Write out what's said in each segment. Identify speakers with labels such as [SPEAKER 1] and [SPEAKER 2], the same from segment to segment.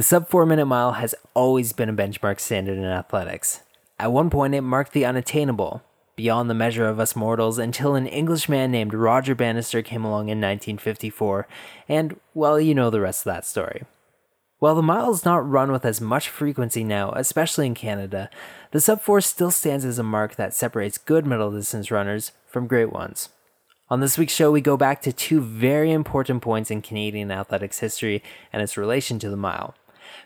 [SPEAKER 1] The sub 4 minute mile has always been a benchmark standard in athletics. At one point, it marked the unattainable, beyond the measure of us mortals, until an Englishman named Roger Bannister came along in 1954, and, well, you know the rest of that story. While the mile is not run with as much frequency now, especially in Canada, the sub 4 still stands as a mark that separates good middle distance runners from great ones. On this week's show, we go back to two very important points in Canadian athletics history and its relation to the mile.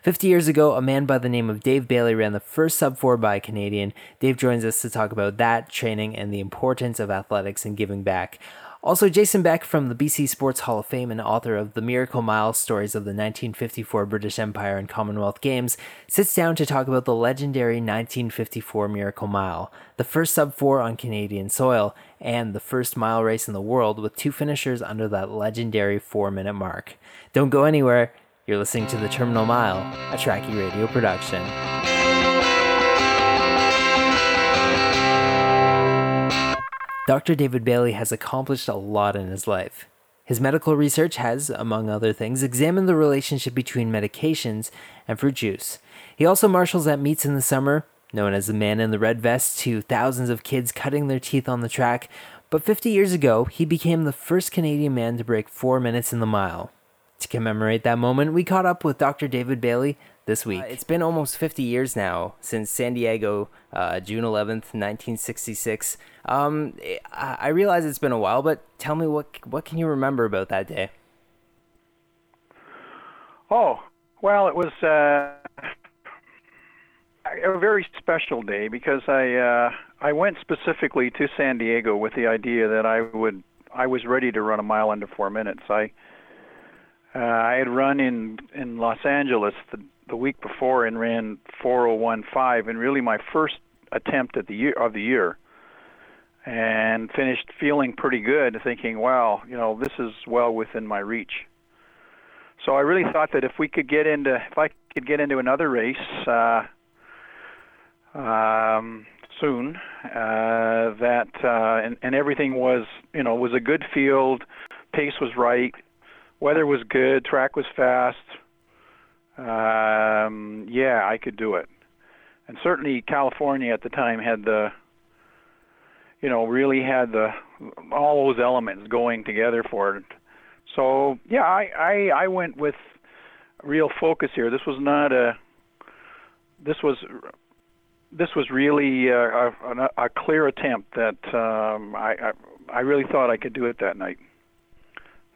[SPEAKER 1] 50 years ago, a man by the name of Dave Bailey ran the first sub 4 by a Canadian. Dave joins us to talk about that, training, and the importance of athletics and giving back. Also, Jason Beck from the BC Sports Hall of Fame and author of The Miracle Mile Stories of the 1954 British Empire and Commonwealth Games sits down to talk about the legendary 1954 Miracle Mile, the first sub 4 on Canadian soil, and the first mile race in the world with two finishers under that legendary 4 minute mark. Don't go anywhere. You're listening to The Terminal Mile, a Tracky Radio production. Dr. David Bailey has accomplished a lot in his life. His medical research has, among other things, examined the relationship between medications and fruit juice. He also marshals at meets in the summer, known as the man in the red vest, to thousands of kids cutting their teeth on the track. But 50 years ago, he became the first Canadian man to break four minutes in the mile. To commemorate that moment, we caught up with Dr. David Bailey this week. Uh, it's been almost 50 years now since San Diego, uh, June 11th, 1966. Um, I, I realize it's been a while, but tell me what what can you remember about that day?
[SPEAKER 2] Oh, well, it was uh, a very special day because I uh, I went specifically to San Diego with the idea that I would I was ready to run a mile under four minutes. I uh, I had run in in Los Angeles the the week before and ran 401.5 and really my first attempt at the year of the year. And finished feeling pretty good thinking wow you know this is well within my reach. So i really thought that if we could get into if i could get into another race uh um soon uh that uh and, and everything was you know was a good field pace was right weather was good track was fast um, yeah, I could do it. And certainly California at the time had the, you know, really had the all those elements going together for it. So yeah, I I, I went with real focus here. This was not a. This was. This was really a, a, a clear attempt that um, I, I I really thought I could do it that night.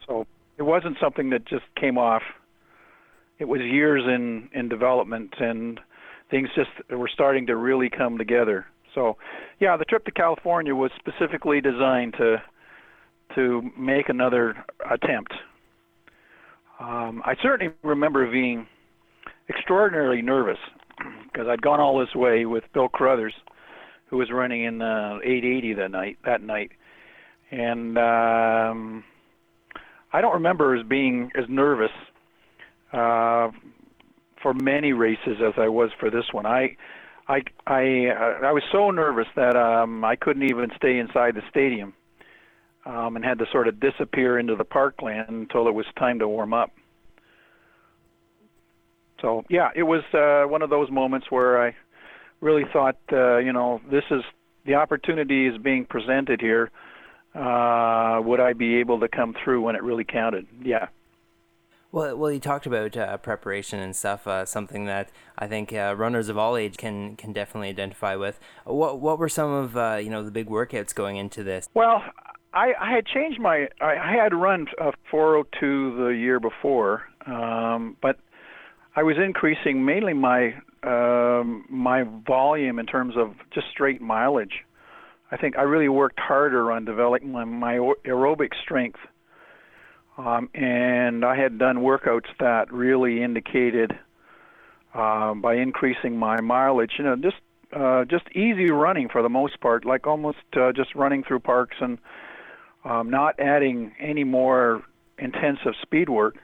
[SPEAKER 2] So it wasn't something that just came off it was years in in development and things just were starting to really come together. So, yeah, the trip to California was specifically designed to to make another attempt. Um, I certainly remember being extraordinarily nervous because I'd gone all this way with Bill Crothers, who was running in uh, 880 that night. That night, and um, I don't remember as being as nervous uh, for many races as I was for this one. I I I uh, I was so nervous that um, I couldn't even stay inside the stadium, um, and had to sort of disappear into the parkland until it was time to warm up. So yeah, it was uh, one of those moments where I really thought, uh, you know, this is the opportunity is being presented here. Uh, would I be able to come through when it really counted? Yeah.
[SPEAKER 1] Well, well, you talked about uh, preparation and stuff. Uh, something that I think uh, runners of all age can can definitely identify with. What what were some of uh, you know the big workouts going into this?
[SPEAKER 2] Well, I, I had changed my. I, I had run a 402 the year before, um, but I was increasing mainly my um, my volume in terms of just straight mileage. I think I really worked harder on developing my, my aerobic strength um, and I had done workouts that really indicated um, by increasing my mileage, you know, just uh, just easy running for the most part, like almost uh, just running through parks and um, not adding any more intensive speed work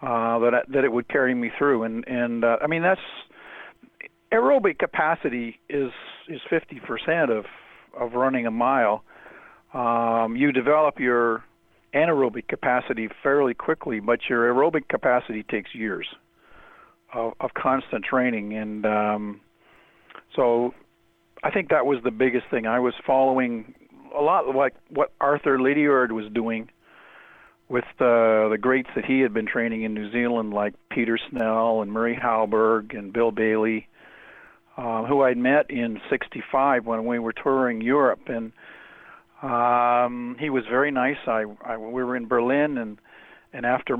[SPEAKER 2] uh, that that it would carry me through. And and uh, I mean that's aerobic capacity is is 50% of of running a mile. Um, you develop your anaerobic capacity fairly quickly, but your aerobic capacity takes years. of, of constant training, and um, so I think that was the biggest thing. I was following a lot like what Arthur Lydiard was doing with the the greats that he had been training in New Zealand, like Peter Snell and Murray Halberg and Bill Baillie, uh, who I'd met in '65 when we were touring Europe, and um, he was very nice. I, I we were in Berlin, and and after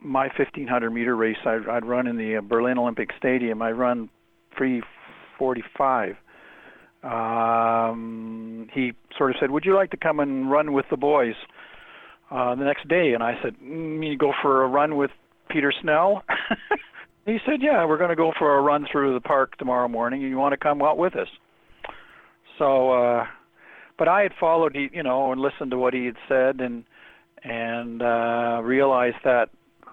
[SPEAKER 2] my 1500 meter race, I'd, I'd run in the uh, Berlin Olympic Stadium. I run 345. Um, he sort of said, "Would you like to come and run with the boys?" uh, the next day, and I said, mm, "You go for a run with Peter Snell?" he said, "Yeah, we're going to go for a run through the park tomorrow morning. You want to come out with us?" So, uh, but I had followed, you know, and listened to what he had said, and and uh, realized that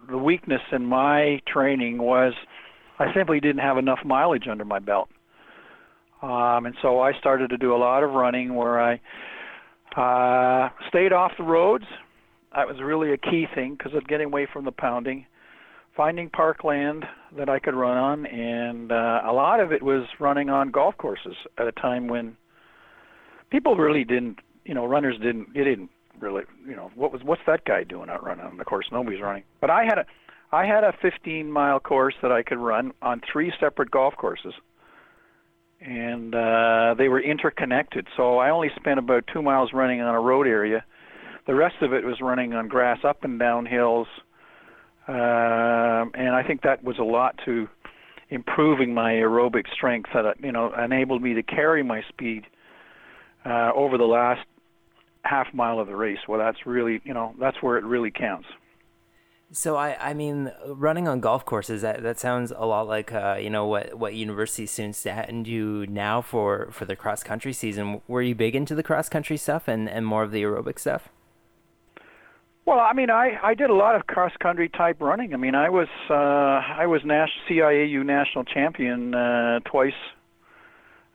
[SPEAKER 2] the weakness in my training was I simply didn't have enough mileage under my belt. Um, and so I started to do a lot of running where I uh, stayed off the roads, that was really a key thing because of getting away from the pounding, finding parkland that I could run on, and uh, a lot of it was running on golf courses at a time when people really didn't, you know, runners didn't, they didn't really, you know, what was what's that guy doing out running on the course? Nobody's running. But I had a, I had a 15 mile course that I could run on three separate golf courses and uh, they were interconnected. So I only spent about two miles running on a road area, the rest of it was running on grass up and down hills, um, and I think that was a lot to improving my aerobic strength. That you know enabled me to carry my speed uh, over the last half mile of the race. Well, that's really you know that's where it really counts.
[SPEAKER 1] So I, I mean, running on golf courses that, that sounds a lot like uh, you know what what university students do now for for the cross country season. Were you big into the cross country stuff and, and more of the aerobic stuff?
[SPEAKER 2] Well, I mean, I I did a lot of cross country type running. I mean, I was uh, I was Nash, CIAU national champion uh, twice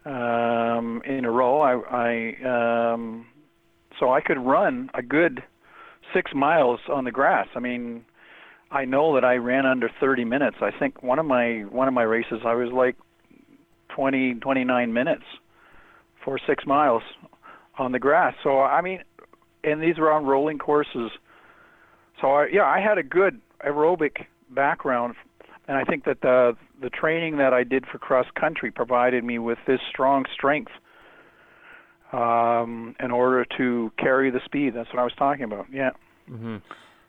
[SPEAKER 2] um, in a row. I, I um, so I could run a good six miles on the grass. I mean, I know that I ran under 30 minutes. I think one of my one of my races I was like 20 29 minutes for six miles on the grass. So I mean, and these were on rolling courses so I, yeah, I had a good aerobic background, and I think that the the training that I did for cross country provided me with this strong strength um, in order to carry the speed. That's what I was talking about. Yeah.
[SPEAKER 1] Mm-hmm.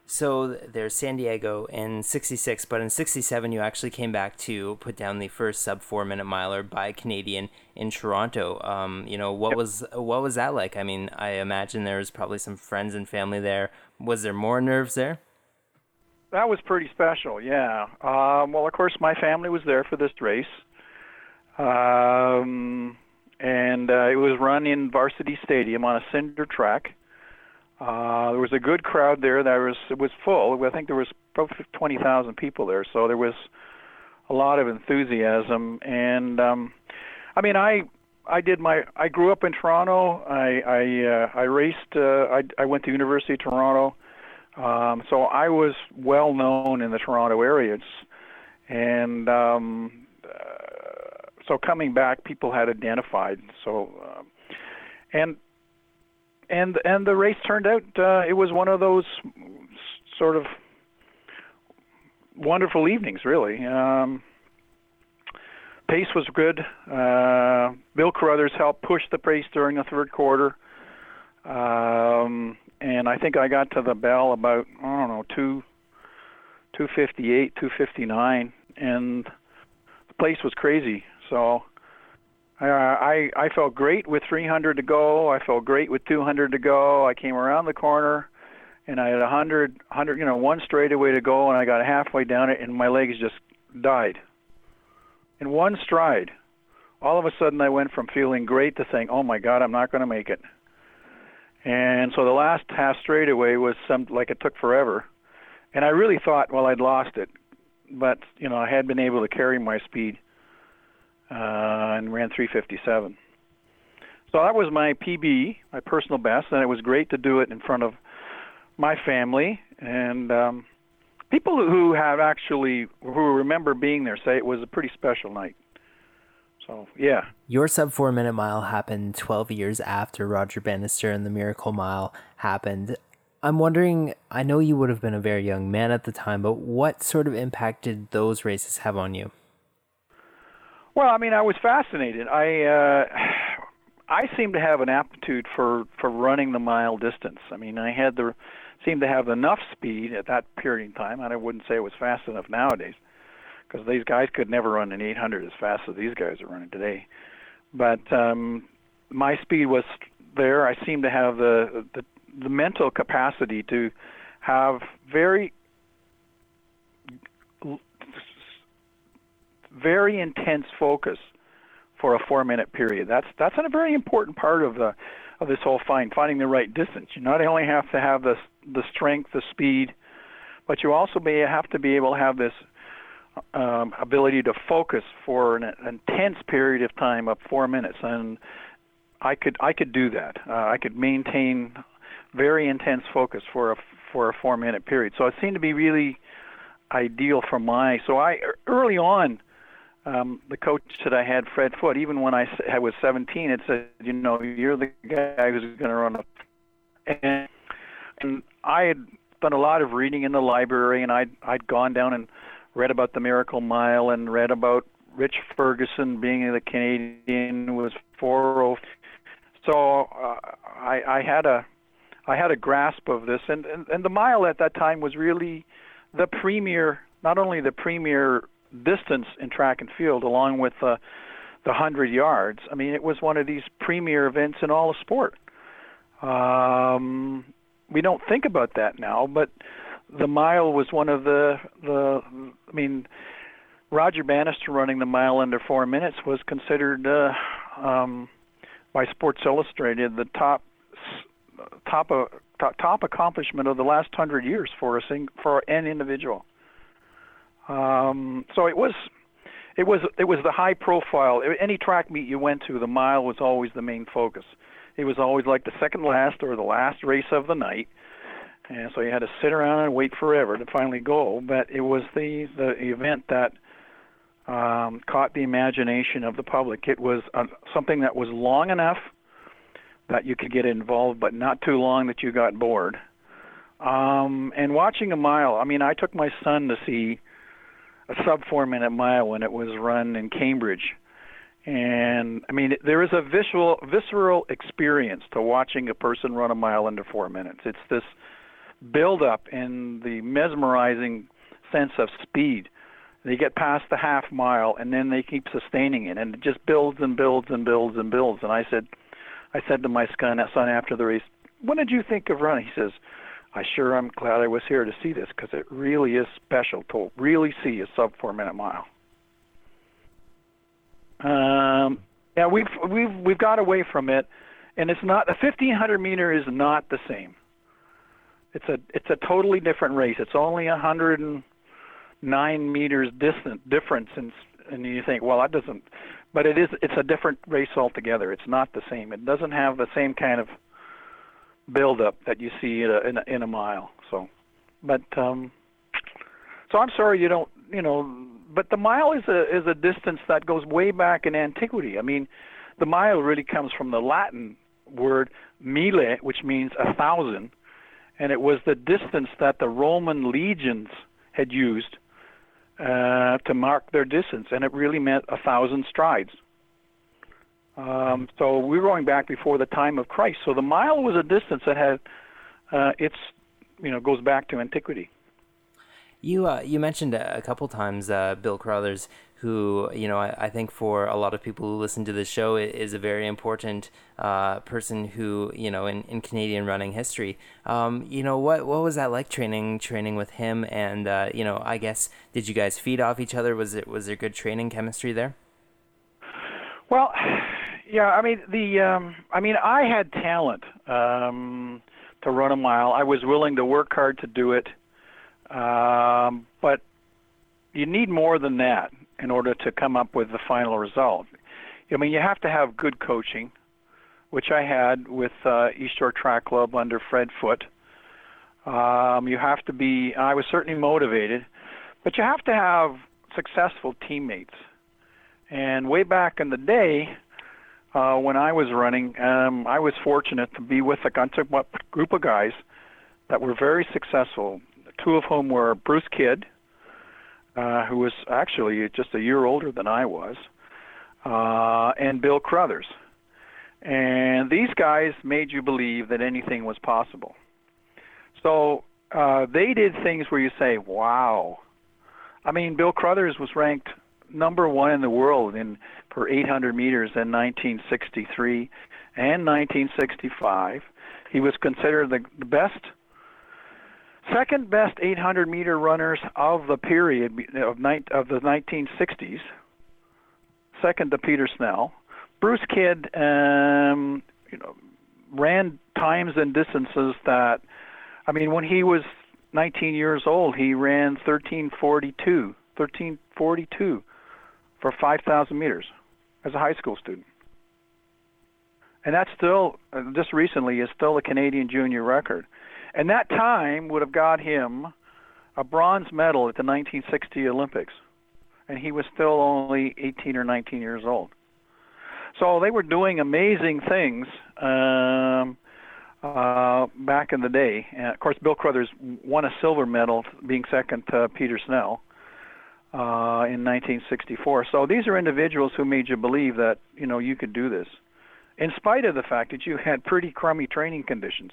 [SPEAKER 1] So there's San Diego in 66, but in 67 you actually came back to put down the first sub four minute miler by a Canadian in Toronto. Um, you know what yep. was what was that like? I mean, I imagine there was probably some friends and family there. Was there more nerves there?
[SPEAKER 2] That was pretty special, yeah. Um, well, of course, my family was there for this race, um, and uh, it was run in Varsity Stadium on a cinder track uh, there was a good crowd there. There was it was full. I think there was probably twenty thousand people there, so there was a lot of enthusiasm. And um, I mean, I I did my I grew up in Toronto. I I uh, I raced. Uh, I I went to University of Toronto. Um, so I was well known in the Toronto area. And um, uh, so coming back, people had identified. So, uh, and and and the race turned out uh, it was one of those sort of wonderful evenings really um pace was good uh bill crothers helped push the pace during the third quarter um and i think i got to the bell about i don't know 2 258 259 and the place was crazy so uh, I I felt great with 300 to go. I felt great with 200 to go. I came around the corner, and I had 100 100 you know one straightaway to go, and I got halfway down it, and my legs just died. In one stride, all of a sudden I went from feeling great to saying, "Oh my God, I'm not going to make it." And so the last half straightaway was some like it took forever, and I really thought, well, I'd lost it, but you know I had been able to carry my speed uh, and ran 357. So that was my PB, my personal best, and it was great to do it in front of my family. And um, people who have actually who remember being there say it was a pretty special night. So yeah.
[SPEAKER 1] Your sub four minute mile happened 12 years after Roger Bannister and the Miracle Mile happened. I'm wondering, I know you would have been a very young man at the time, but what sort of impact did those races have on you?
[SPEAKER 2] Well, I mean, I was fascinated. I uh, I seem to have an aptitude for for running the mile distance. I mean, I had the seemed to have enough speed at that period in time, and I wouldn't say it was fast enough nowadays, because these guys could never run an 800 as fast as these guys are running today. But um, my speed was there. I seemed to have the the, the mental capacity to have very very intense focus for a four minute period. That's that's a very important part of the of this whole find, finding the right distance. You not only have to have the the strength, the speed, but you also may have to be able to have this um, ability to focus for an, intense period of time, up four minutes, and I could I could do that. Uh, I could maintain very intense focus for a for a four minute period. So it seemed to be really ideal for my. So I early on um, the coach that I had, Fred Foot, even when I, I was 17, it said, you know, you're the guy who's going to run a. And, and I had done a lot of reading in the library, and I'd I'd gone down and read about the Miracle Mile and read about Rich Ferguson being the Canadian was 40. So uh, I I had a I had a grasp of this, and, and and the mile at that time was really the premier, not only the premier distance in track and field, along with uh, the hundred yards. I mean, it was one of these premier events in all of sport. Um, we don't think about that now, but the mile was one of the the. I mean, Roger Bannister running the mile under four minutes was considered uh, um, by Sports Illustrated the top top uh, top, top accomplishment of the last hundred years for a sing, for an individual. Um, so it was it was it was the high profile. Any track meet you went to, the mile was always the main focus. It was always like the second last or the last race of the night, and so you had to sit around and wait forever to finally go. But it was the the event that um, caught the imagination of the public. It was uh, something that was long enough that you could get involved, but not too long that you got bored. Um, and watching a mile, I mean, I took my son to see a sub four minute mile when it was run in Cambridge. And I mean, there is a visual, visceral experience to watching a person run a mile under four minutes. It's this build up and the mesmerizing sense of speed. They get past the half mile and then they keep sustaining it, and it just builds and builds and builds and builds. And I said, I said to my son, son after the race, "What did you think of running?" He says, I sure am glad I was here to see this because it really is special to really see a sub four minute mile. Um, yeah, we've we've we've got away from it, and it's not a 1500 meter is not the same. It's a it's a totally different race. It's only 109 meters distant difference, and and you think, well, that doesn't, but it is. It's a different race altogether. It's not the same. It doesn't have the same kind of buildup that you see in a, in a, in a mile. So, but um, so I'm sorry you don't, you know, but the mile is a is a distance that goes way back in antiquity. I mean, the mile really comes from the Latin word mille, which means a thousand, and it was the distance that the Roman legions had used uh, to mark their distance, and it really meant a thousand strides. Um, so we're going back before the time of Christ. So the mile was a distance that had uh, its, you know, goes back to antiquity.
[SPEAKER 1] You uh, you mentioned a couple times uh, Bill Crothers, who you know I, I, think for a lot of people who listen to this show is a very important uh, person who you know in, in Canadian running history. Um, you know what what was that like training training with him? And uh, you know I guess did you guys feed off each other? Was it was there good training chemistry there?
[SPEAKER 2] Well, yeah, I mean the um I mean I had talent um to run a mile. I was willing to work hard to do it. Um but you need more than that in order to come up with the final result. I mean, you have to have good coaching, which I had with uh, East York Track Club under Fred Foot. Um, you have to be. I was certainly motivated, but you have to have successful teammates. And way back in the day, uh, when I was running, um, I was fortunate to be with a group of guys that were very successful. Two of whom were Bruce Kidd, uh, who was actually just a year older than I was, uh, and Bill Crothers. And these guys made you believe that anything was possible. So uh, they did things where you say, wow. I mean, Bill Crothers was ranked number one in the world in for 800 meters in 1963 and 1965. He was considered the, the best, second best 800 meter runners of the period of, ni- of the 1960s. Second to Peter Snell. Bruce Kidd, um, you know, ran times and distances that, I mean, when he was 19 years old, he ran 1342, 1342 for 5,000 meters as a high school student. And that's still, uh, just recently, is still a Canadian junior record. And that time would have got him a bronze medal at the 1960 Olympics. And he was still only 18 or 19 years old. So they were doing amazing things um, uh, back in the day. And of course, Bill Crothers won a silver medal, being second to Peter Snell uh, in 1964. So these are individuals who made you believe that you know you could do this, in spite of the fact that you had pretty crummy training conditions.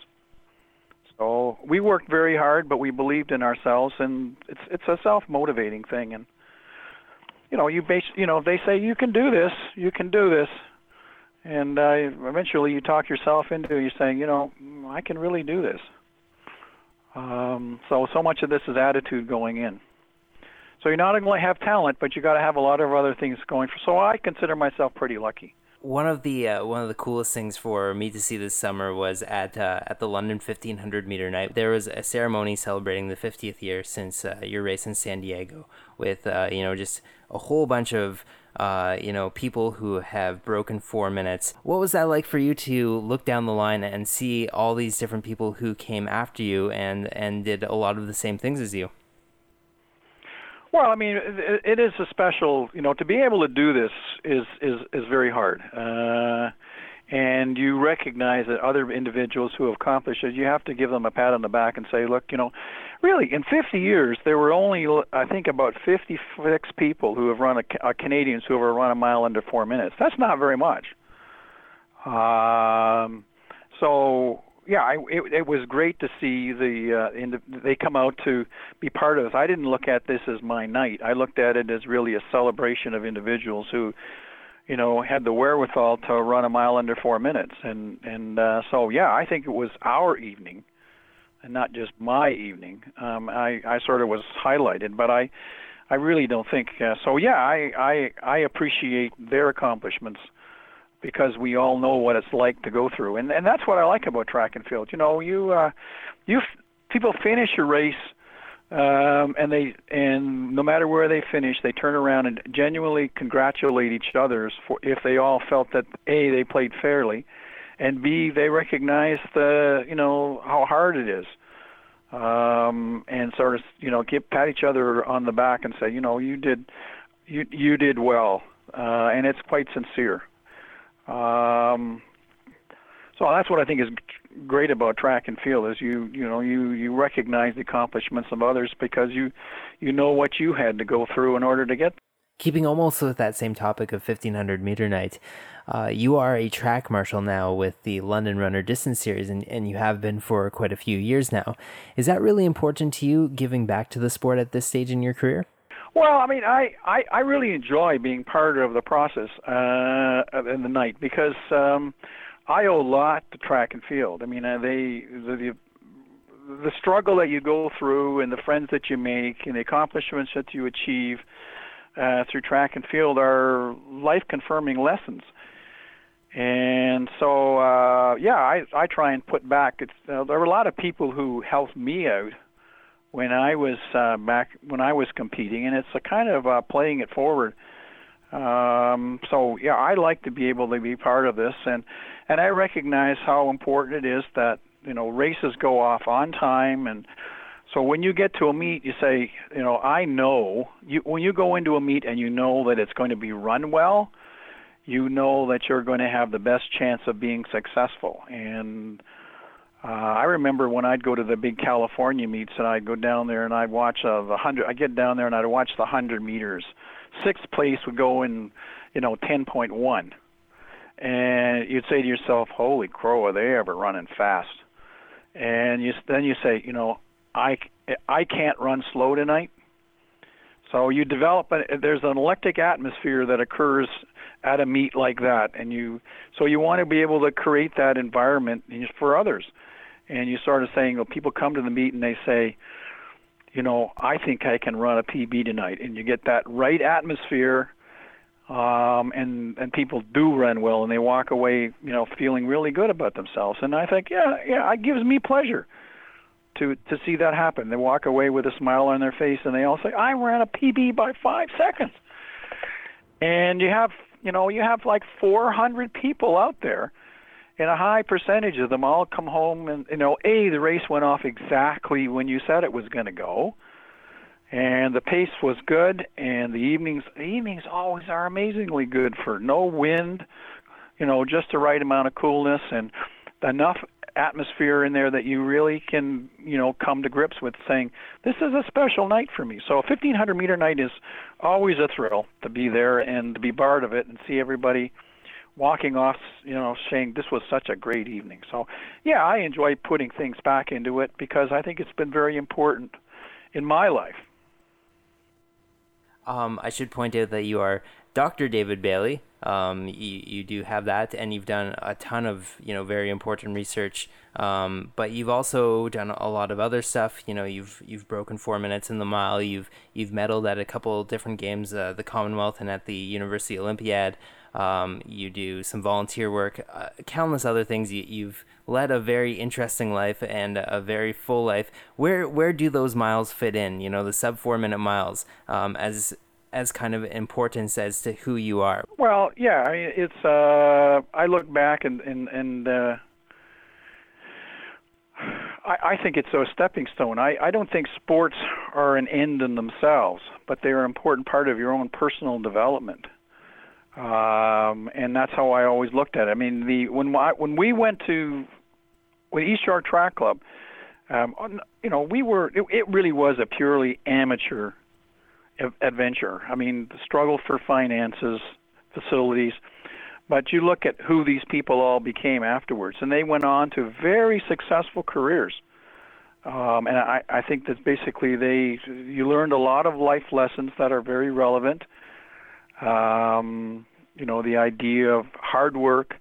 [SPEAKER 2] So we worked very hard, but we believed in ourselves, and it's it's a self-motivating thing. And you know, you base, you know, they say you can do this, you can do this, and uh, eventually you talk yourself into you saying, you know, I can really do this. Um, so so much of this is attitude going in. So you're not only have talent, but you got to have a lot of other things going. For, so I consider myself pretty lucky.
[SPEAKER 1] One of the uh, one of the coolest things for me to see this summer was at uh, at the London 1500 meter night. There was a ceremony celebrating the 50th year since uh, your race in San Diego, with uh, you know just a whole bunch of uh, you know, people who have broken four minutes. What was that like for you to look down the line and see all these different people who came after you and and did a lot of the same things as you?
[SPEAKER 2] Well, I mean, it, it is a special, you know, to be able to do this is is is very hard. Uh, and you recognize that other individuals who have accomplished it, you have to give them a pat on the back and say, look, you know, really, in 50 years, there were only, I think, about 56 people who have run a, uh, Canadians who have run a mile under four minutes. That's not very much. Um, so yeah, I, it, it was great to see the uh, the, they come out to be part of this. I didn't look at this as my night. I looked at it as really a celebration of individuals who, you know, had the wherewithal to run a mile under four minutes. And and uh, so yeah, I think it was our evening, and not just my evening. Um, I I sort of was highlighted, but I I really don't think uh, so. Yeah, I I I appreciate their accomplishments because we all know what it's like to go through, and and that's what I like about track and field. You know, you uh, you people finish a race, um, and they and no matter where they finish, they turn around and genuinely congratulate each other for if they all felt that a they played fairly, and b they recognize the you know how hard it is. Um, and sort of, you know, get pat each other on the back and say, you know, you did, you you did well, uh, and it's quite sincere. Um, so that's what I think is great about track and field is you you know you you recognize the accomplishments of others because you you know what you had to go through in order to get.
[SPEAKER 1] Keeping almost with that same topic of 1500 meter night, uh, you are a track marshal now with the London Runner Distance Series, and, and you have been for quite a few years now. Is that really important to you, giving back to the sport at this stage in your career?
[SPEAKER 2] Well, I mean, I, I, I really enjoy being part of the process uh, in the night because um, I owe a lot to track and field. I mean, uh, they the, the the struggle that you go through and the friends that you make and the accomplishments that you achieve uh, through track and field are life confirming lessons. And so, uh, yeah, I I try and put back. It's uh, there were a lot of people who helped me out when I was uh, back when I was competing, and it's a kind of uh, playing it forward. Um, so yeah, I like to be able to be part of this, and and I recognize how important it is that you know races go off on time and so when you get to a meet you say you know i know you when you go into a meet and you know that it's going to be run well you know that you're going to have the best chance of being successful and uh, I remember when I'd go to the big California meets and I'd go down there and I'd watch uh, the hundred. I get down there and I'd watch the hundred meters. Sixth place would go in, you know, ten point one, and you'd say to yourself, "Holy crow, are they ever running fast?" And you then you say, you know, I I can't run slow tonight. So you develop a, there's an electric atmosphere that occurs at a meet like that, and you so you want to be able to create that environment for others and you started saying, well, people come to the meet and they say, you know, I think I can run a PB tonight, and you get that right atmosphere, um, and and people do run well, and they walk away, you know, feeling really good about themselves. And I think, yeah, yeah, it gives me pleasure to to see that happen. They walk away with a smile on their face, and they all say, I ran a PB by five seconds. And you have, you know, you have like 400 people out there and a high percentage of them all come home and you know a the race went off exactly when you said it was going to go and the pace was good and the evenings the evenings always are amazingly good for no wind you know just the right amount of coolness and enough atmosphere in there that you really can you know come to grips with saying this is a special night for me. So a 1500 meter night is always a thrill to be there and to be part of it and see everybody walking off, you know, saying this was such a great evening. So, yeah, I enjoy putting things back into it because I think it's been very important in my life.
[SPEAKER 1] Um, I should point out that you are Dr. David Bailey. Um, you, you do have that, and you've done a ton of you know very important research. Um, but you've also done a lot of other stuff. You know, you've you've broken four minutes in the mile. You've you've medaled at a couple different games, uh, the Commonwealth and at the University Olympiad. Um, you do some volunteer work, uh, countless other things. You, have led a very interesting life and a very full life. Where where do those miles fit in? You know, the sub four minute miles um, as as kind of importance as to who you are.
[SPEAKER 2] Well, yeah, I mean, it's. Uh, I look back and and and. Uh, I, I think it's a stepping stone. I, I don't think sports are an end in themselves, but they're an important part of your own personal development um, and that's how I always looked at it. I mean, the when I, when we went to with East York Track Club, um, you know, we were it, it really was a purely amateur adventure. I mean, the struggle for finances, facilities, but you look at who these people all became afterwards, and they went on to very successful careers. Um, and I, I think that basically they you learned a lot of life lessons that are very relevant um, you know, the idea of hard work,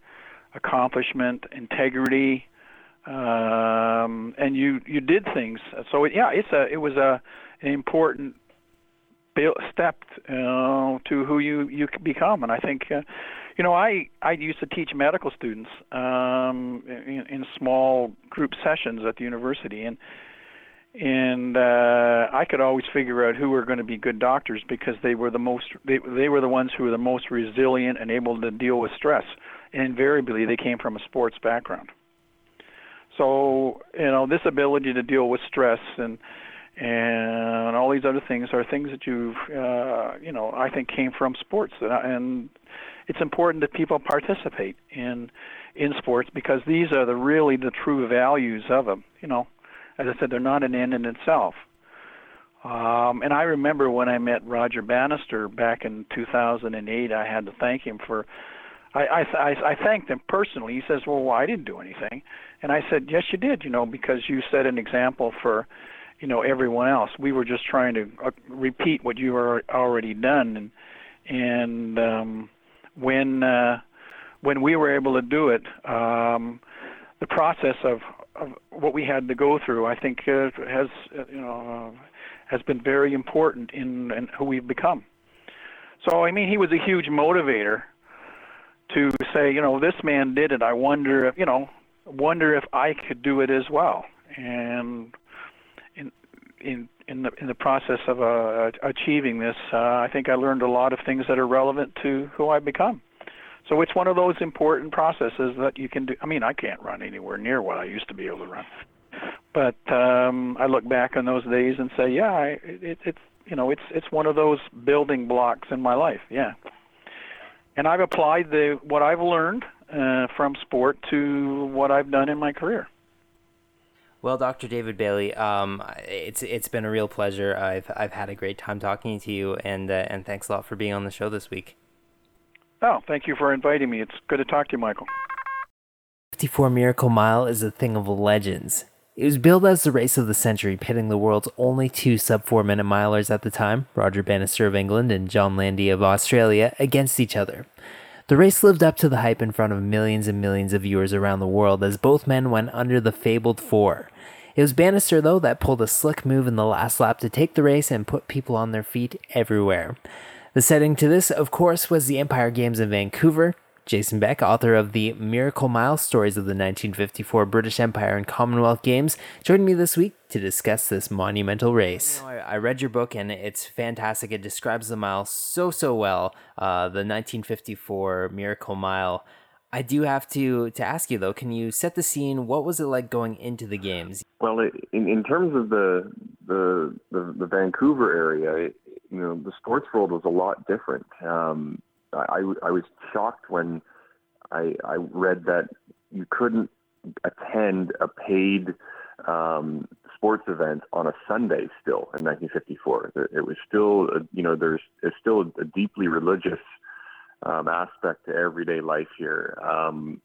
[SPEAKER 2] accomplishment, integrity, um, and you you did things. So it, yeah, it's a it was a an important step uh, to who you you become, and I think. Uh, you know, I I used to teach medical students um, in, in small group sessions at the university, and and uh, I could always figure out who were going to be good doctors because they were the most they they were the ones who were the most resilient and able to deal with stress. And invariably, they came from a sports background. So you know, this ability to deal with stress and and all these other things are things that you've uh, you know I think came from sports and it's important that people participate in in sports because these are the really the true values of them. You know as I said, they're not an end in itself. Um, and I remember when I met Roger Bannister back in 2008, I had to thank him for. I, I, I, I thanked him personally. He says, "Well, I didn't do anything," and I said, "Yes, you did. You know, because you set an example for, you know, everyone else. We were just trying to uh, repeat what you were already done, and and um, when uh, when we were able to do it, um, the process of of what we had to go through, I think, uh, has uh, you know uh, has been very important in, in who we've become. So I mean, he was a huge motivator to say, you know, this man did it. I wonder if you know, wonder if I could do it as well. And in in in the in the process of uh, achieving this, uh, I think I learned a lot of things that are relevant to who I've become. So it's one of those important processes that you can do. I mean, I can't run anywhere near what I used to be able to run, but um, I look back on those days and say, yeah, I, it, it's you know, it's it's one of those building blocks in my life. Yeah, and I've applied the what I've learned uh, from sport to what I've done in my career.
[SPEAKER 1] Well, Dr. David Bailey, um, it's it's been a real pleasure. I've I've had a great time talking to you, and uh, and thanks a lot for being on the show this week.
[SPEAKER 2] Oh, thank you for inviting me. It's good to talk to you, Michael.
[SPEAKER 1] 54 Miracle Mile is a thing of legends. It was billed as the race of the century, pitting the world's only two sub 4 minute milers at the time, Roger Bannister of England and John Landy of Australia, against each other. The race lived up to the hype in front of millions and millions of viewers around the world as both men went under the fabled four. It was Bannister, though, that pulled a slick move in the last lap to take the race and put people on their feet everywhere. The setting to this, of course, was the Empire Games in Vancouver, Jason Beck, author of the Miracle Mile Stories of the 1954 British Empire and Commonwealth Games, joined me this week to discuss this monumental race. You know, I, I, read your book and it's fantastic. It describes the mile so, so well. Uh, the 1954 Miracle Mile. I do have to to ask you though. Can you set the scene? What was it like going into the games?
[SPEAKER 3] Well, in, in terms of the, the the the Vancouver area, it, you know, the sports world was a lot different. Um, I, I was shocked when I, I read that you couldn't attend a paid um, sports event on a Sunday still in 1954. It was still, you know, there's it's still a deeply religious um, aspect to everyday life here. Um,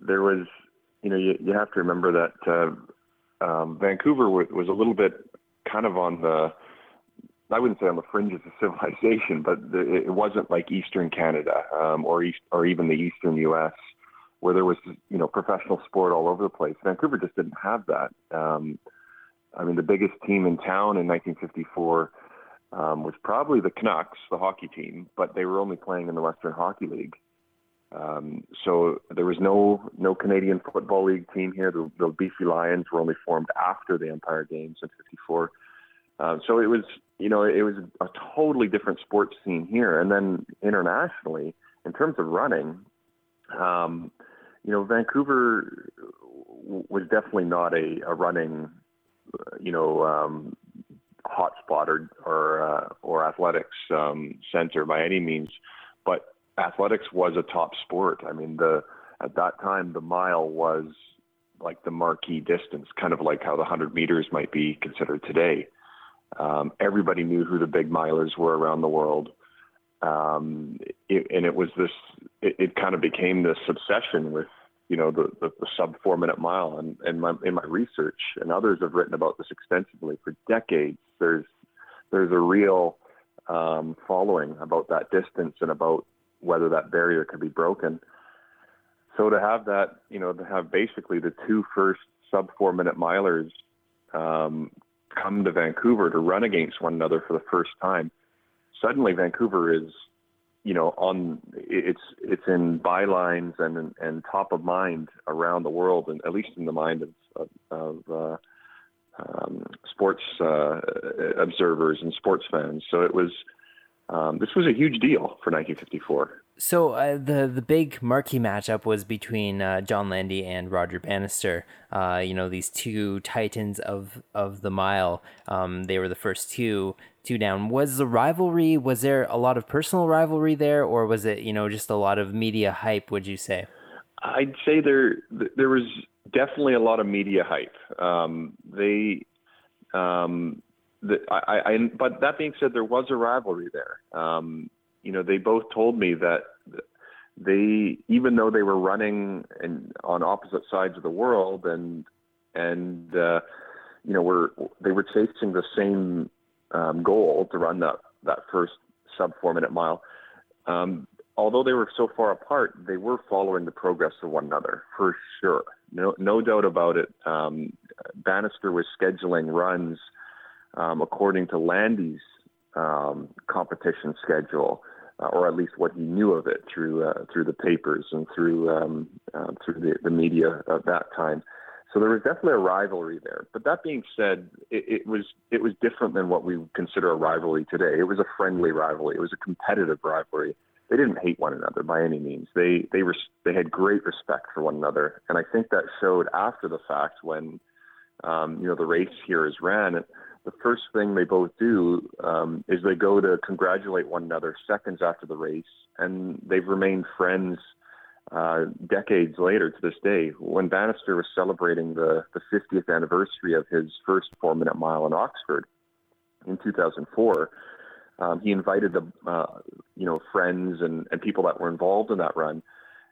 [SPEAKER 3] there was, you know, you, you have to remember that uh, um, Vancouver was, was a little bit kind of on the I wouldn't say on the fringes of civilization, but the, it wasn't like Eastern Canada um, or East or even the Eastern U.S. where there was you know professional sport all over the place. Vancouver just didn't have that. Um, I mean, the biggest team in town in 1954 um, was probably the Canucks, the hockey team, but they were only playing in the Western Hockey League. Um, so there was no no Canadian Football League team here. The, the BC Lions were only formed after the Empire Games in '54. Um, so it was, you know, it was a totally different sports scene here. And then internationally, in terms of running, um, you know, Vancouver was definitely not a, a running, you know, um, hotspot or or, uh, or athletics um, center by any means, but athletics was a top sport. I mean, the at that time the mile was like the marquee distance, kind of like how the hundred meters might be considered today. Um, everybody knew who the big milers were around the world. Um, it, and it was this, it, it, kind of became this obsession with, you know, the, the, the sub four minute mile. And, and my, in my research, and others have written about this extensively for decades, there's, there's a real um, following about that distance and about whether that barrier could be broken. So to have that, you know, to have basically the two first sub four minute milers um, come to Vancouver to run against one another for the first time, suddenly Vancouver is, you know, on it's it's in bylines and and top of mind around the world, and at least in the mind of of, of uh, um, sports uh, observers and sports fans. So it was um, this was a huge deal for 1954.
[SPEAKER 1] So uh, the the big marquee matchup was between uh, John Landy and Roger Bannister. Uh, you know these two titans of of the mile. Um, they were the first two two down. Was the rivalry? Was there a lot of personal rivalry there, or was it you know just a lot of media hype? Would you say?
[SPEAKER 3] I'd say there there was definitely a lot of media hype. Um, they um, the, I, I, but that being said, there was a rivalry there. Um, you know, they both told me that they even though they were running on opposite sides of the world and and uh, you know were they were chasing the same um, goal to run that that first sub four minute mile. Um, although they were so far apart, they were following the progress of one another for sure. No, no doubt about it. Um, Bannister was scheduling runs um, according to Landy's um, competition schedule uh, or at least what he knew of it through uh, through the papers and through um, uh, through the, the media of that time. So there was definitely a rivalry there. But that being said, it, it was it was different than what we consider a rivalry today. It was a friendly rivalry. It was a competitive rivalry. they didn't hate one another by any means. They they res- they had great respect for one another, and I think that showed after the fact when um, you know the race here is ran. The first thing they both do um, is they go to congratulate one another seconds after the race, and they've remained friends uh, decades later to this day. When Bannister was celebrating the, the 50th anniversary of his first four minute mile in Oxford in 2004, um, he invited the uh, you know friends and, and people that were involved in that run,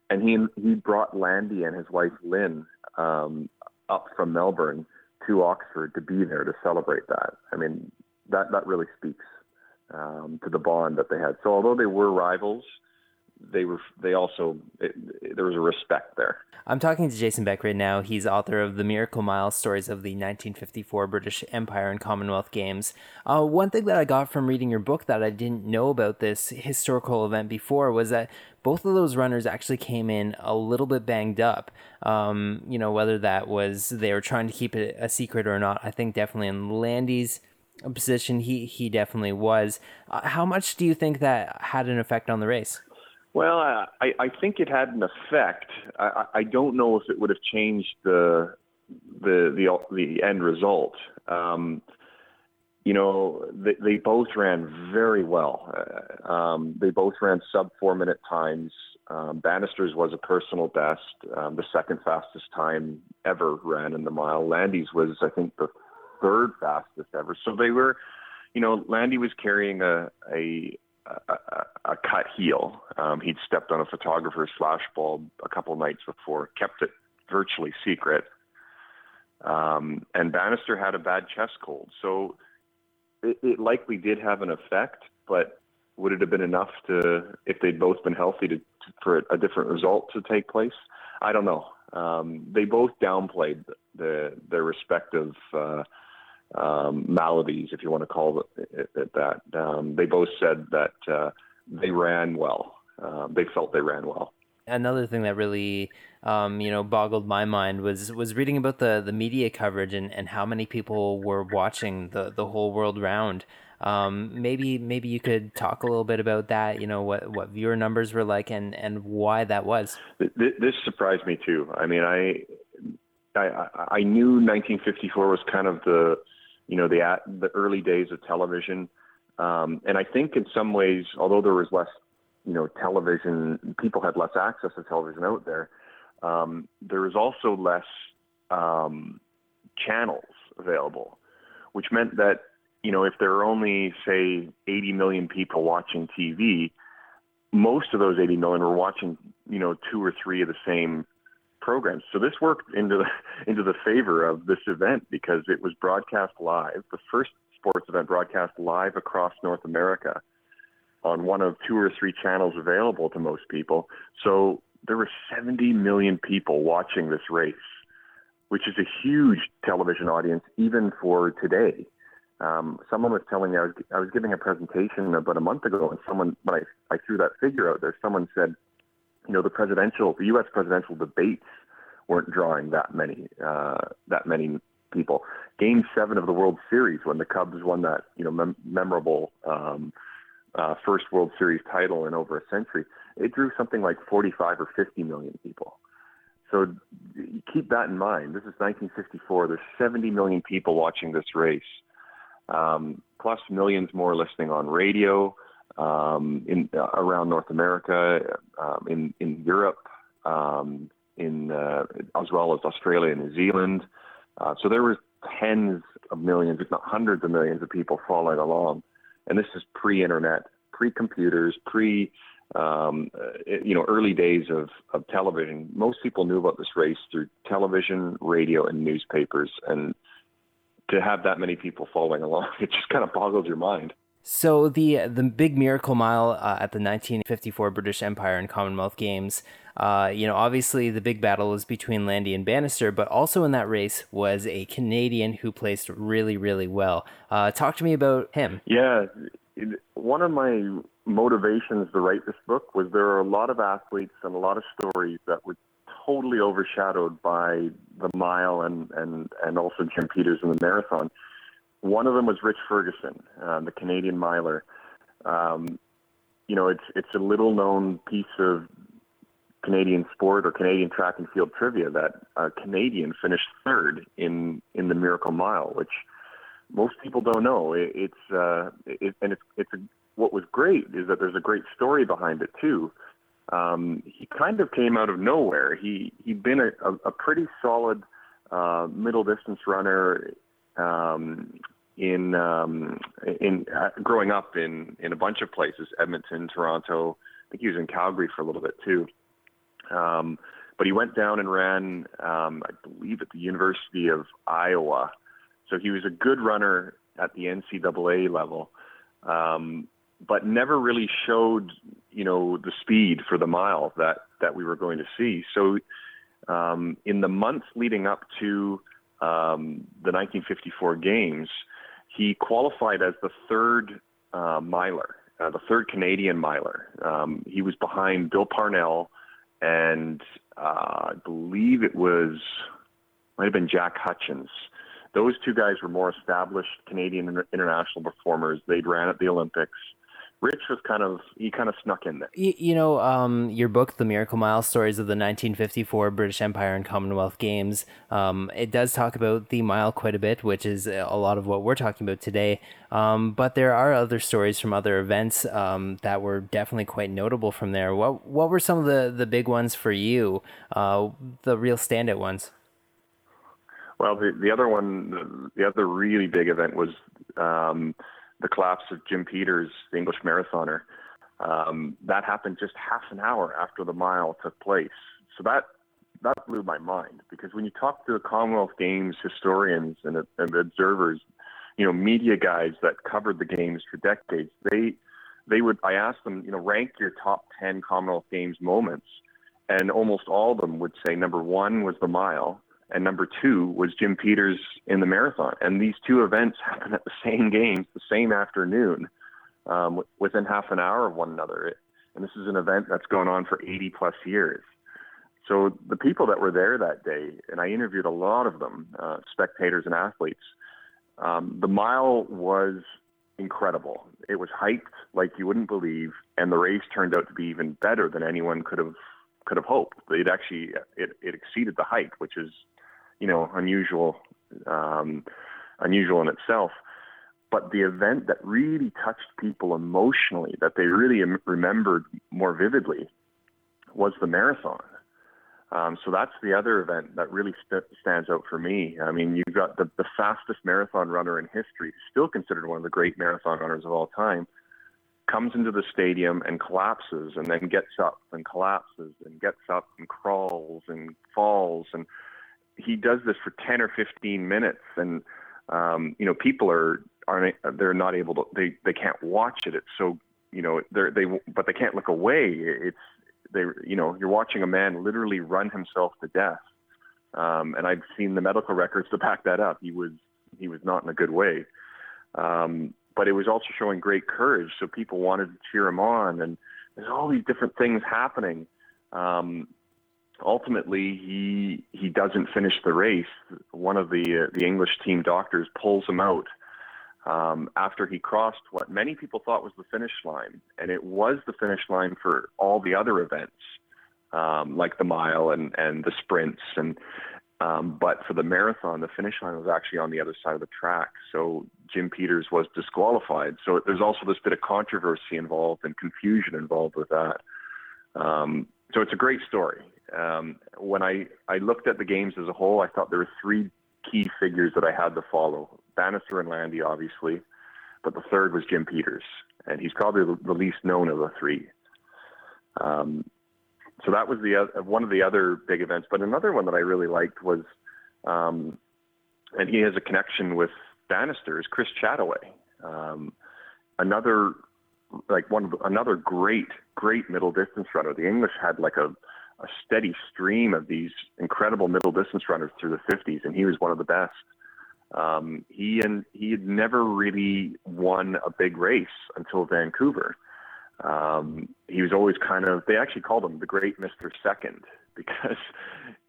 [SPEAKER 3] and he he brought Landy and his wife Lynn um, up from Melbourne to Oxford to be there to celebrate that. I mean that that really speaks um, to the bond that they had. So although they were rivals, they were they also it, there was a respect there.
[SPEAKER 1] I'm talking to Jason Beck right now. He's author of the Miracle Mile stories of the 1954 British Empire and Commonwealth Games. Uh, one thing that I got from reading your book that I didn't know about this historical event before was that both of those runners actually came in a little bit banged up. Um, you know, whether that was they were trying to keep it a secret or not. I think definitely in Landy's position, he he definitely was. Uh, how much do you think that had an effect on the race?
[SPEAKER 3] Well, I, I think it had an effect. I, I don't know if it would have changed the the the, the end result. Um, you know, they, they both ran very well. Uh, um, they both ran sub four minute times. Um, Bannister's was a personal best, um, the second fastest time ever ran in the mile. Landy's was, I think, the third fastest ever. So they were, you know, Landy was carrying a, a a, a, cut heel. Um, he'd stepped on a photographer's flashbulb a couple nights before, kept it virtually secret. Um, and Bannister had a bad chest cold. So it, it likely did have an effect, but would it have been enough to, if they'd both been healthy, to, for a different result to take place? I don't know. Um, they both downplayed the their respective uh, um, maladies, if you want to call it, it that. Um, they both said that uh, they ran well. Uh, they felt they ran well.
[SPEAKER 1] Another thing that really, um, you know, boggled my mind was was reading about the the media coverage and, and how many people were watching the the whole world round. Um, maybe maybe you could talk a little bit about that. You know what what viewer numbers were like and and why that was.
[SPEAKER 3] This surprised me too. I mean, I I, I knew 1954 was kind of the you know, the the early days of television. Um, and I think in some ways, although there was less, you know, television, people had less access to television out there. Um, there was also less um, channels available, which meant that you know if there are only say 80 million people watching TV, most of those 80 million were watching you know two or three of the same programs. So this worked into the into the favor of this event because it was broadcast live, the first sports event broadcast live across North America on one of two or three channels available to most people. So there were 70 million people watching this race, which is a huge television audience even for today. Um, someone was telling me I was, I was giving a presentation about a month ago, and someone when I, I threw that figure out there, someone said you know, the presidential, the U.S. presidential debates weren't drawing that many, uh, that many people. Game seven of the World Series, when the Cubs won that, you know, mem- memorable um, uh, first World Series title in over a century, it drew something like 45 or 50 million people. So keep that in mind. This is 1954. There's 70 million people watching this race, um, plus millions more listening on radio um, in uh, around North America, um, in in Europe, um, in uh, as well as Australia and New Zealand. Uh, so there were tens of millions, if not hundreds of millions, of people following along, and this is pre-internet, pre-computers, pre. Um, uh, you know, early days of, of television. Most people knew about this race through television, radio, and newspapers. And to have that many people following along, it just kind of boggles your mind.
[SPEAKER 1] So the the big miracle mile uh, at the 1954 British Empire and Commonwealth Games, uh, you know, obviously the big battle was between Landy and Bannister, but also in that race was a Canadian who placed really, really well. Uh, talk to me about him.
[SPEAKER 3] Yeah, one of my motivations to write this book was there are a lot of athletes and a lot of stories that were totally overshadowed by the mile and and and also Jim Peters in the marathon one of them was Rich Ferguson, uh, the Canadian miler. Um, you know, it's it's a little known piece of Canadian sport or Canadian track and field trivia that a Canadian finished third in in the Miracle Mile, which most people don't know. It, it's uh, it, and it's it's a, what was great is that there's a great story behind it too. Um, he kind of came out of nowhere. He he'd been a, a, a pretty solid uh, middle distance runner um, in um, in uh, growing up in in a bunch of places, Edmonton, Toronto. I think he was in Calgary for a little bit too. Um, but he went down and ran, um, I believe, at the University of Iowa. So he was a good runner at the NCAA level, um, but never really showed, you know, the speed for the mile that that we were going to see. So um, in the months leading up to um, the 1954 games, he qualified as the third uh, miler, uh, the third Canadian miler. Um, he was behind Bill Parnell and uh, I believe it was might have been Jack Hutchins. Those two guys were more established Canadian international performers. They'd ran at the Olympics. Rich was kind of he kind of snuck in there.
[SPEAKER 1] You, you know, um, your book, The Miracle Mile: Stories of the 1954 British Empire and Commonwealth Games. Um, it does talk about the mile quite a bit, which is a lot of what we're talking about today. Um, but there are other stories from other events um, that were definitely quite notable from there. What what were some of the the big ones for you? Uh, the real standout ones.
[SPEAKER 3] Well, the the other one, the, the other really big event was um, the collapse of Jim Peters, the English marathoner. Um, that happened just half an hour after the mile took place. So that that blew my mind because when you talk to the Commonwealth Games historians and, and observers, you know, media guys that covered the games for decades, they they would I asked them, you know, rank your top ten Commonwealth Games moments, and almost all of them would say number one was the mile, and number two was Jim Peters in the marathon. And these two events happened at the same games, the same afternoon, um, within half an hour of one another. And this is an event that's going on for 80 plus years. So the people that were there that day, and I interviewed a lot of them, uh, spectators and athletes, um, the mile was incredible. It was hyped like you wouldn't believe, and the race turned out to be even better than anyone could have could have hoped. It actually it, it exceeded the hype, which is you know, unusual, um, unusual in itself. But the event that really touched people emotionally, that they really remembered more vividly, was the marathon. Um, so that's the other event that really st- stands out for me. I mean, you've got the, the fastest marathon runner in history, still considered one of the great marathon runners of all time, comes into the stadium and collapses and then gets up and collapses and gets up and crawls and falls and he does this for 10 or 15 minutes and um, you know people are are they're not able to they they can't watch it. It's so you know they're they but they can't look away. It's they you know you're watching a man literally run himself to death. Um, and I've seen the medical records to back that up. He was he was not in a good way. Um, but it was also showing great courage. So people wanted to cheer him on and there's all these different things happening. Um, ultimately he he doesn't finish the race. One of the uh, the English team doctors pulls him out um, after he crossed what many people thought was the finish line, and it was the finish line for all the other events, um, like the mile and and the sprints and. Um, but for the marathon, the finish line was actually on the other side of the track. So Jim Peters was disqualified. So there's also this bit of controversy involved and confusion involved with that. Um, so it's a great story. Um, when I, I looked at the games as a whole, I thought there were three key figures that I had to follow Bannister and Landy, obviously, but the third was Jim Peters, and he's probably the, least known of the three. Um, so that was the uh, one of the other big events. But another one that I really liked was, um, and he has a connection with Bannister, is Chris Chataway. Um, another like one another great great middle distance runner. The English had like a a steady stream of these incredible middle distance runners through the 50s, and he was one of the best. Um, he and he had never really won a big race until Vancouver. Um, he was always kind of they actually called him the Great Mister Second because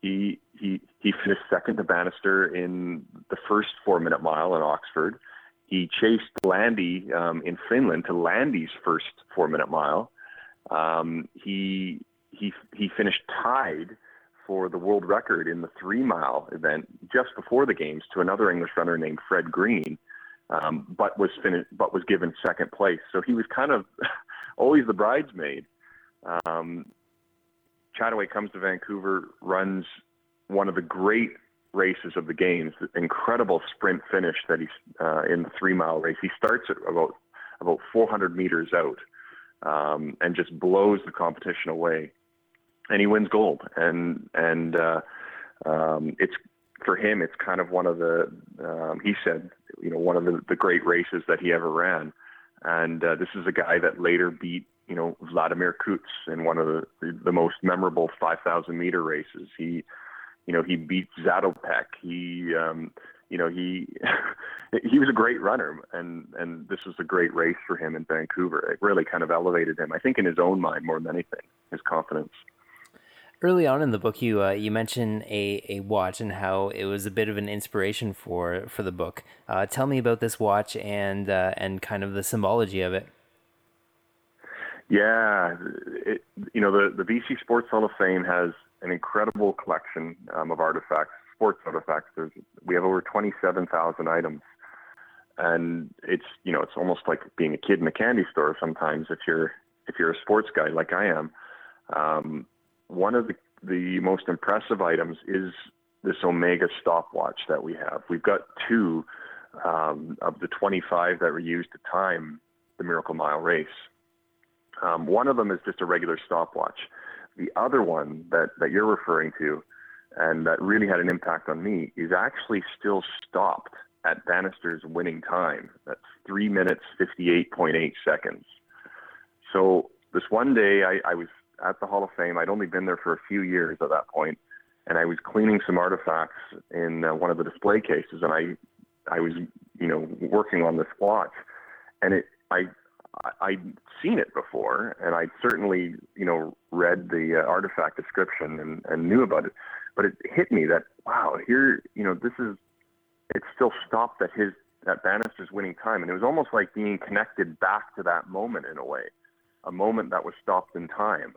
[SPEAKER 3] he he he finished second to Bannister in the first four minute mile in Oxford. he chased Landy um, in Finland to Landy's first four minute mile. Um, he he he finished tied for the world record in the three mile event just before the games to another English runner named Fred Green, um, but was finished but was given second place. So he was kind of always the bridesmaid. Um, Chataway comes to Vancouver, runs one of the great races of the games, the incredible sprint finish that he's uh, in the three mile race. He starts at about about 400 meters out um, and just blows the competition away, and he wins gold. And and uh, um, it's for him, it's kind of one of the um, he said, you know, one of the, the great races that he ever ran. And uh, this is a guy that later beat you know Vladimir Kuts in one of the the most memorable 5,000 meter races. He you know, he beat Zatopek. He, um, you know, he he was a great runner, and and this was a great race for him in Vancouver. It really kind of elevated him, I think, in his own mind more than anything, his confidence.
[SPEAKER 1] Early on in the book, you uh, you mention a, a watch and how it was a bit of an inspiration for for the book. Uh, tell me about this watch and uh, and kind of the symbology of it.
[SPEAKER 3] Yeah, it, you know the the BC Sports Hall of Fame has an incredible collection um, of artifacts, sports artifacts. There's, we have over 27,000 items, and it's you know it's almost like being a kid in a candy store sometimes if you're if you're a sports guy like I am. Um, one of the the most impressive items is this Omega stopwatch that we have. We've got two um, of the 25 that were used to time the Miracle Mile race. Um, one of them is just a regular stopwatch the other one that, that you're referring to, and that really had an impact on me, is actually still stopped at Bannister's winning time. That's three minutes, 58.8 seconds. So this one day I, I was at the Hall of Fame. I'd only been there for a few years at that point, and I was cleaning some artifacts in uh, one of the display cases, and I, I was, you know, working on this watch, and it, I I'd seen it before, and I'd certainly, you know, read the uh, artifact description and, and knew about it. But it hit me that wow, here, you know, this is it's still stopped at his at Bannister's winning time, and it was almost like being connected back to that moment in a way, a moment that was stopped in time.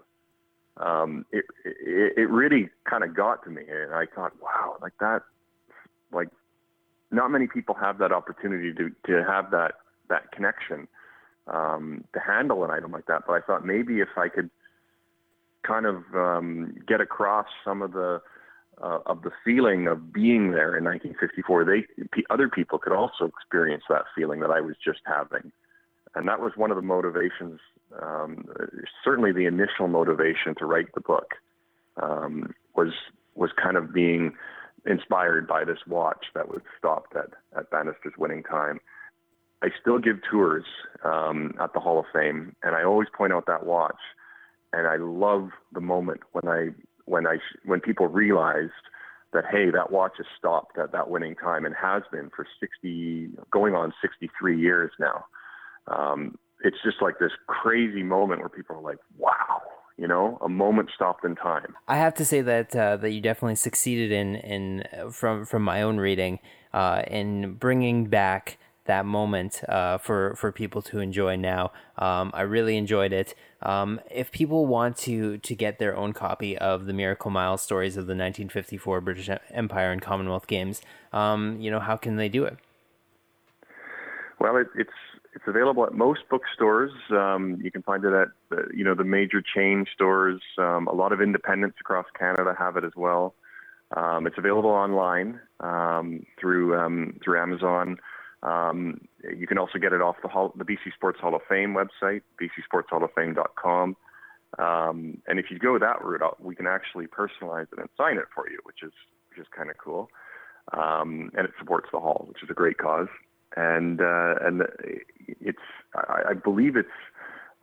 [SPEAKER 3] Um, it, it it really kind of got to me, and I thought, wow, like that, like not many people have that opportunity to to have that that connection um, to handle an item like that. But I thought maybe if I could kind of um, get across some of the uh, of the feeling of being there in 1954, they other people could also experience that feeling that I was just having, and that was one of the motivations. Um, certainly, the initial motivation to write the book um, was was kind of being inspired by this watch that was stopped at at Bannister's winning time. I still give tours um, at the Hall of Fame, and I always point out that watch. And I love the moment when I when I when people realized that hey, that watch has stopped at that winning time and has been for 60, going on 63 years now. Um, it's just like this crazy moment where people are like, wow, you know, a moment stopped in time.
[SPEAKER 1] I have to say that uh, that you definitely succeeded in in from from my own reading uh, in bringing back that moment uh, for for people to enjoy now. Um, I really enjoyed it. Um, if people want to to get their own copy of the Miracle Mile stories of the 1954 British Empire and Commonwealth Games, um, you know, how can they do it?
[SPEAKER 3] Well, it, it's it's available at most bookstores. Um, you can find it at the, you know the major chain stores. Um, a lot of independents across Canada have it as well. Um, it's available online um, through um, through Amazon. Um, you can also get it off the, Hall, the BC Sports Hall of Fame website, bcsportshalloffame.com. Um, and if you go that route, we can actually personalize it and sign it for you, which is which is kind of cool. Um, and it supports the hall, which is a great cause. And uh, and it's I, I believe it's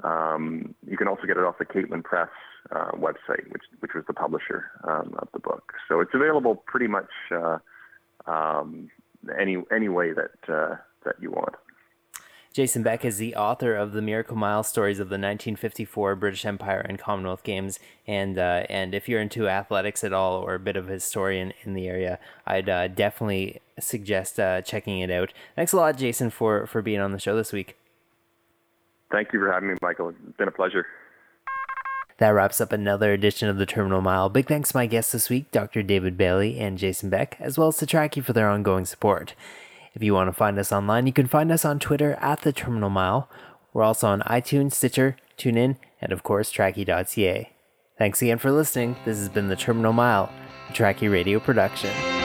[SPEAKER 3] um, you can also get it off the Caitlin Press uh, website, which which was the publisher um, of the book. So it's available pretty much uh, um, any any way that uh, that you want.
[SPEAKER 1] Jason Beck is the author of the Miracle Mile stories of the 1954 British Empire and Commonwealth Games, and uh, and if you're into athletics at all or a bit of a historian in the area, I'd uh, definitely suggest uh, checking it out. Thanks a lot, Jason, for for being on the show this week.
[SPEAKER 3] Thank you for having me, Michael. It's been a pleasure.
[SPEAKER 1] That wraps up another edition of the Terminal Mile. Big thanks to my guests this week, Dr. David Bailey and Jason Beck, as well as to Trackie for their ongoing support. If you want to find us online, you can find us on Twitter at the Terminal Mile. We're also on iTunes, Stitcher, TuneIn, and of course, Trackie.ca. Thanks again for listening. This has been the Terminal Mile, a Trackie Radio production.